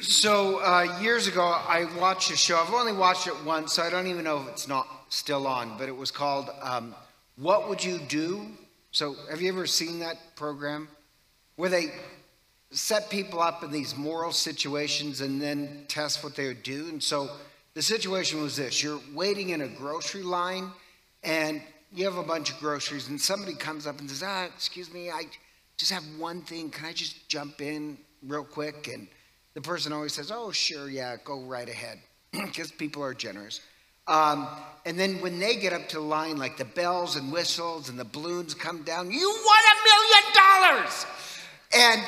So uh, years ago, I watched a show. I've only watched it once, so I don't even know if it's not still on. But it was called um, "What Would You Do." So, have you ever seen that program where they set people up in these moral situations and then test what they would do? And so, the situation was this: you're waiting in a grocery line, and you have a bunch of groceries, and somebody comes up and says, "Ah, excuse me, I just have one thing. Can I just jump in real quick?" and the person always says, Oh, sure, yeah, go right ahead, because people are generous. Um, and then when they get up to the line, like the bells and whistles and the balloons come down, you won a million dollars! And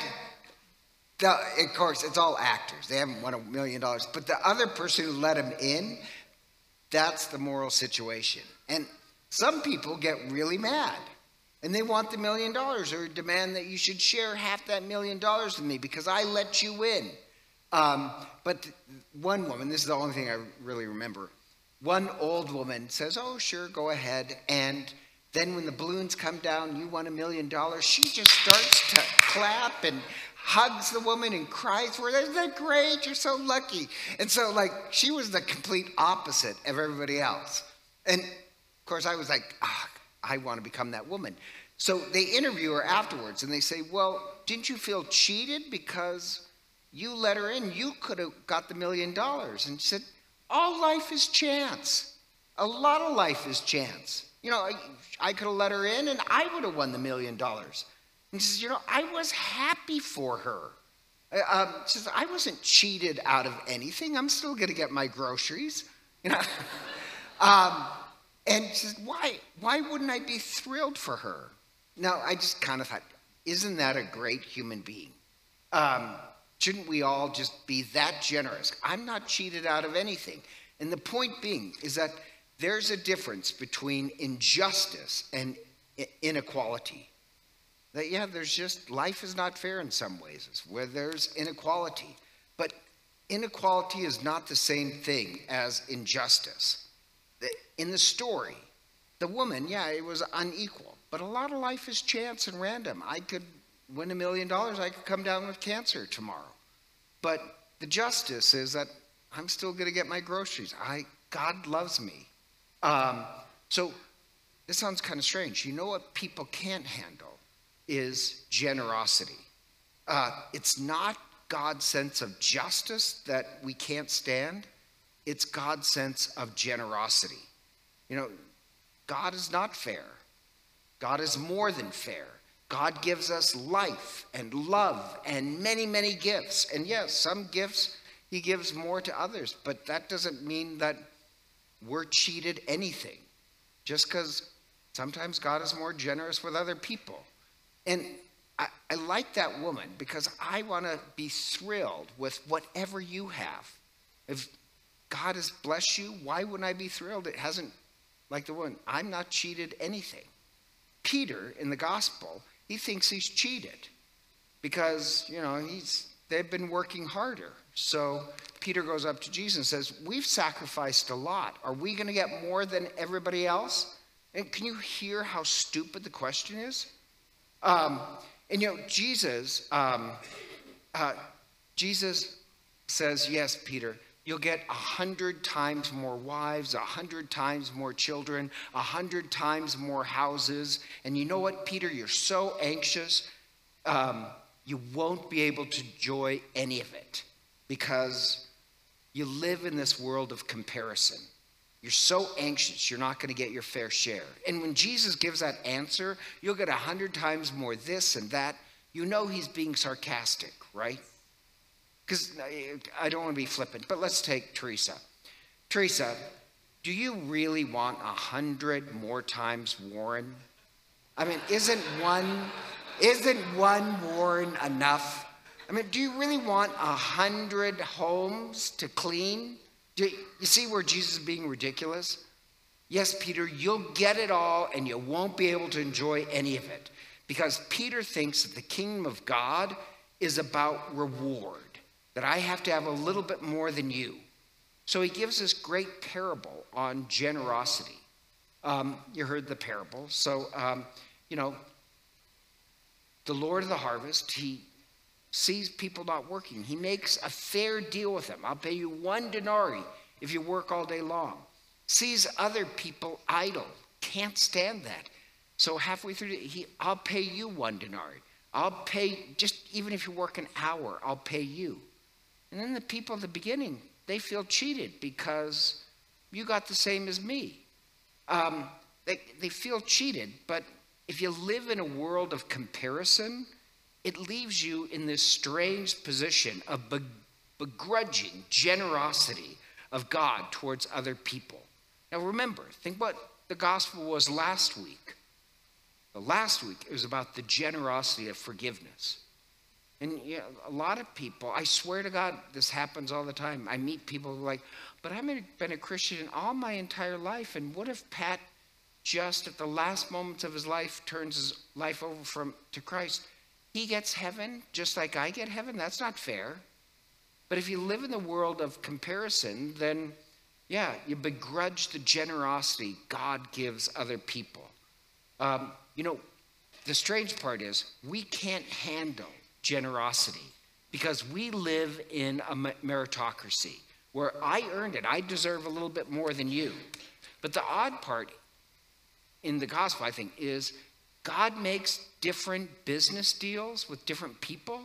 the, of course, it's all actors. They haven't won a million dollars. But the other person who let them in, that's the moral situation. And some people get really mad and they want the million dollars or demand that you should share half that million dollars with me because I let you in. Um, but one woman, this is the only thing I really remember, one old woman says, Oh, sure, go ahead. And then when the balloons come down, you won a million dollars, she just starts to clap and hugs the woman and cries for. Isn't that great? You're so lucky. And so, like, she was the complete opposite of everybody else. And of course, I was like, ah, I want to become that woman. So they interview her afterwards and they say, Well, didn't you feel cheated because you let her in, you could have got the million dollars. And she said, All life is chance. A lot of life is chance. You know, I, I could have let her in and I would have won the million dollars. And she says, You know, I was happy for her. Uh, um, she says, I wasn't cheated out of anything. I'm still going to get my groceries. You know? um, and she says, why, why wouldn't I be thrilled for her? Now, I just kind of thought, isn't that a great human being? Um, Shouldn't we all just be that generous? I'm not cheated out of anything. And the point being is that there's a difference between injustice and inequality. That, yeah, there's just, life is not fair in some ways, where there's inequality. But inequality is not the same thing as injustice. In the story, the woman, yeah, it was unequal, but a lot of life is chance and random. I could win a million dollars, I could come down with cancer tomorrow. But the justice is that I'm still going to get my groceries. I, God loves me. Um, so this sounds kind of strange. You know what people can't handle is generosity. Uh, it's not God's sense of justice that we can't stand, it's God's sense of generosity. You know, God is not fair, God is more than fair. God gives us life and love and many, many gifts. And yes, some gifts He gives more to others, but that doesn't mean that we're cheated anything. Just because sometimes God is more generous with other people. And I, I like that woman because I want to be thrilled with whatever you have. If God has blessed you, why wouldn't I be thrilled? It hasn't, like the woman, I'm not cheated anything. Peter in the gospel he thinks he's cheated because, you know, he's, they've been working harder. So Peter goes up to Jesus and says, We've sacrificed a lot. Are we going to get more than everybody else? And can you hear how stupid the question is? Um, and you know, Jesus, um, uh, Jesus says, Yes, Peter, You'll get a hundred times more wives, a hundred times more children, a hundred times more houses. And you know what, Peter? You're so anxious, um, you won't be able to enjoy any of it because you live in this world of comparison. You're so anxious, you're not going to get your fair share. And when Jesus gives that answer, you'll get a hundred times more this and that. You know he's being sarcastic, right? Because uh, I don't want to be flippant, but let's take Teresa. Teresa, do you really want a hundred more times Warren? I mean, isn't one isn't one Warren enough? I mean, do you really want a hundred homes to clean? Do you see where Jesus is being ridiculous? Yes, Peter, you'll get it all and you won't be able to enjoy any of it. Because Peter thinks that the kingdom of God is about reward that I have to have a little bit more than you. So he gives this great parable on generosity. Um, you heard the parable. So, um, you know, the Lord of the harvest, he sees people not working. He makes a fair deal with them. I'll pay you one denarii if you work all day long. Sees other people idle. Can't stand that. So halfway through, he, I'll pay you one denarii. I'll pay, just even if you work an hour, I'll pay you. And then the people at the beginning, they feel cheated because you got the same as me. Um, they, they feel cheated, but if you live in a world of comparison, it leaves you in this strange position of begrudging generosity of God towards other people. Now remember, think what the gospel was last week. The last week it was about the generosity of forgiveness. And you know, a lot of people, I swear to God, this happens all the time. I meet people like, but I've been a Christian all my entire life, and what if Pat just at the last moments of his life turns his life over from to Christ? He gets heaven just like I get heaven. That's not fair. But if you live in the world of comparison, then yeah, you begrudge the generosity God gives other people. Um, you know, the strange part is we can't handle generosity because we live in a meritocracy where I earned it. I deserve a little bit more than you. But the odd part in the gospel, I think, is God makes different business deals with different people.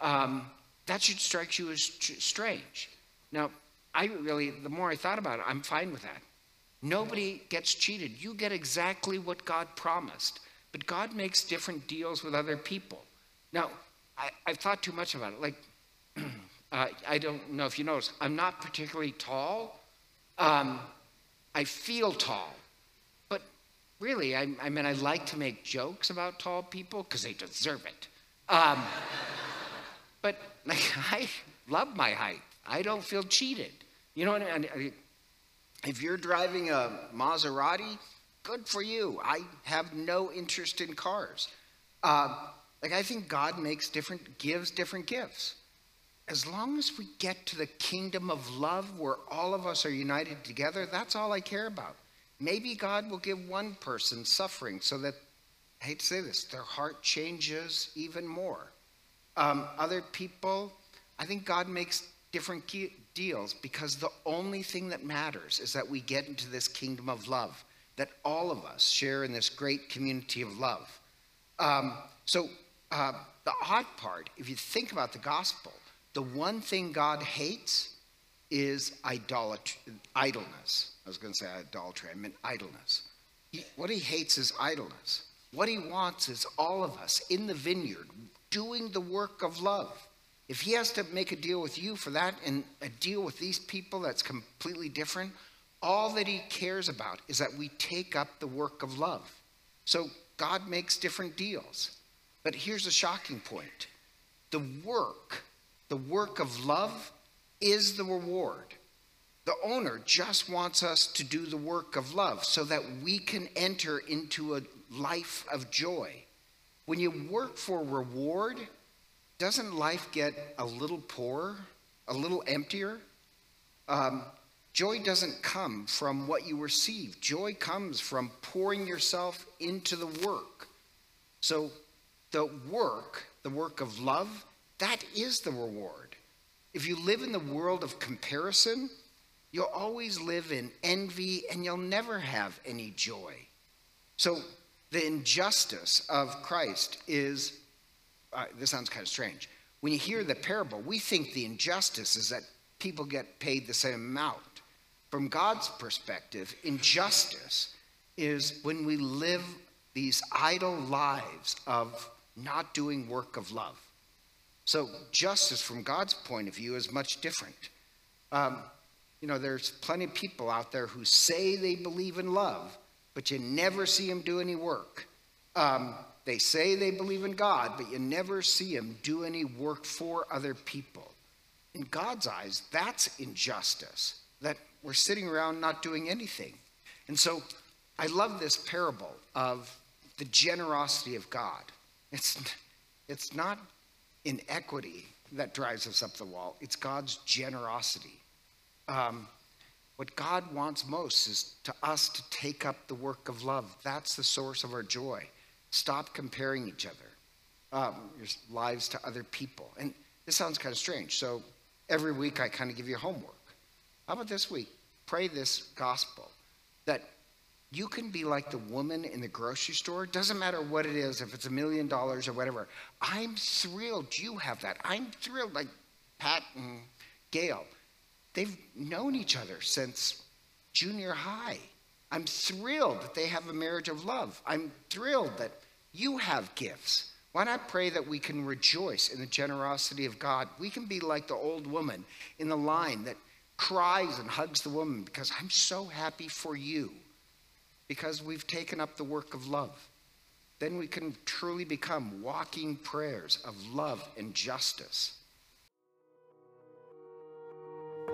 Um, that should strike you as strange. Now, I really, the more I thought about it, I'm fine with that. Nobody gets cheated. You get exactly what God promised. But God makes different deals with other people. Now, I, have thought too much about it. Like, uh, I don't know if you notice, I'm not particularly tall. Um, I feel tall. But really, I, I, mean, I like to make jokes about tall people because they deserve it. Um, but like, I love my height. I don't feel cheated. You know what I mean? If you're driving a Maserati, good for you. I have no interest in cars. Uh, like I think God makes different, gives different gifts. As long as we get to the kingdom of love where all of us are united together, that's all I care about. Maybe God will give one person suffering so that, I hate to say this, their heart changes even more. Um, other people, I think God makes different deals because the only thing that matters is that we get into this kingdom of love, that all of us share in this great community of love. Um, so, uh, the odd part, if you think about the gospel, the one thing God hates is idolatry, idleness. I was going to say idolatry, I meant idleness. He, what he hates is idleness. What he wants is all of us in the vineyard doing the work of love. If he has to make a deal with you for that and a deal with these people that's completely different, all that he cares about is that we take up the work of love. So God makes different deals. But here's a shocking point the work, the work of love, is the reward. The owner just wants us to do the work of love so that we can enter into a life of joy. When you work for reward, doesn't life get a little poorer, a little emptier? Um, joy doesn't come from what you receive, joy comes from pouring yourself into the work. So, the work, the work of love, that is the reward. If you live in the world of comparison, you'll always live in envy and you'll never have any joy. So, the injustice of Christ is uh, this sounds kind of strange. When you hear the parable, we think the injustice is that people get paid the same amount. From God's perspective, injustice is when we live these idle lives of not doing work of love. So, justice from God's point of view is much different. Um, you know, there's plenty of people out there who say they believe in love, but you never see them do any work. Um, they say they believe in God, but you never see them do any work for other people. In God's eyes, that's injustice, that we're sitting around not doing anything. And so I love this parable of the generosity of God. It's, it's not inequity that drives us up the wall, it's God's generosity. Um, what God wants most is to us to take up the work of love. That's the source of our joy. Stop comparing each other. um, your lives to other people. And this sounds kind of strange. So every week I kind of give you homework. How about this week? Pray this gospel that you can be like the woman in the grocery store. Doesn't matter what it is, if it's a million dollars or whatever. I'm thrilled you have that. I'm thrilled, like Pat and Gail. They've known each other since junior high. I'm thrilled that they have a marriage of love. I'm thrilled that you have gifts. Why not pray that we can rejoice in the generosity of God? We can be like the old woman in the line that cries and hugs the woman because I'm so happy for you because we've taken up the work of love. Then we can truly become walking prayers of love and justice.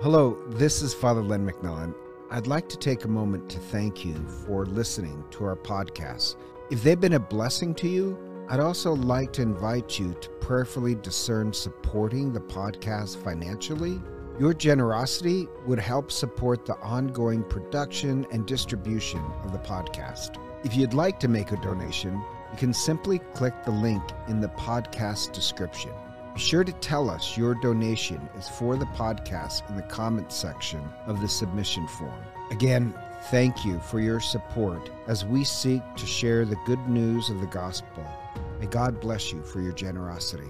Hello, this is Father Len McMillan. I'd like to take a moment to thank you for listening to our podcast. If they've been a blessing to you, I'd also like to invite you to prayerfully discern supporting the podcast financially. Your generosity would help support the ongoing production and distribution of the podcast. If you'd like to make a donation, you can simply click the link in the podcast description. Be sure to tell us your donation is for the podcast in the comments section of the submission form. Again, thank you for your support as we seek to share the good news of the gospel. May God bless you for your generosity.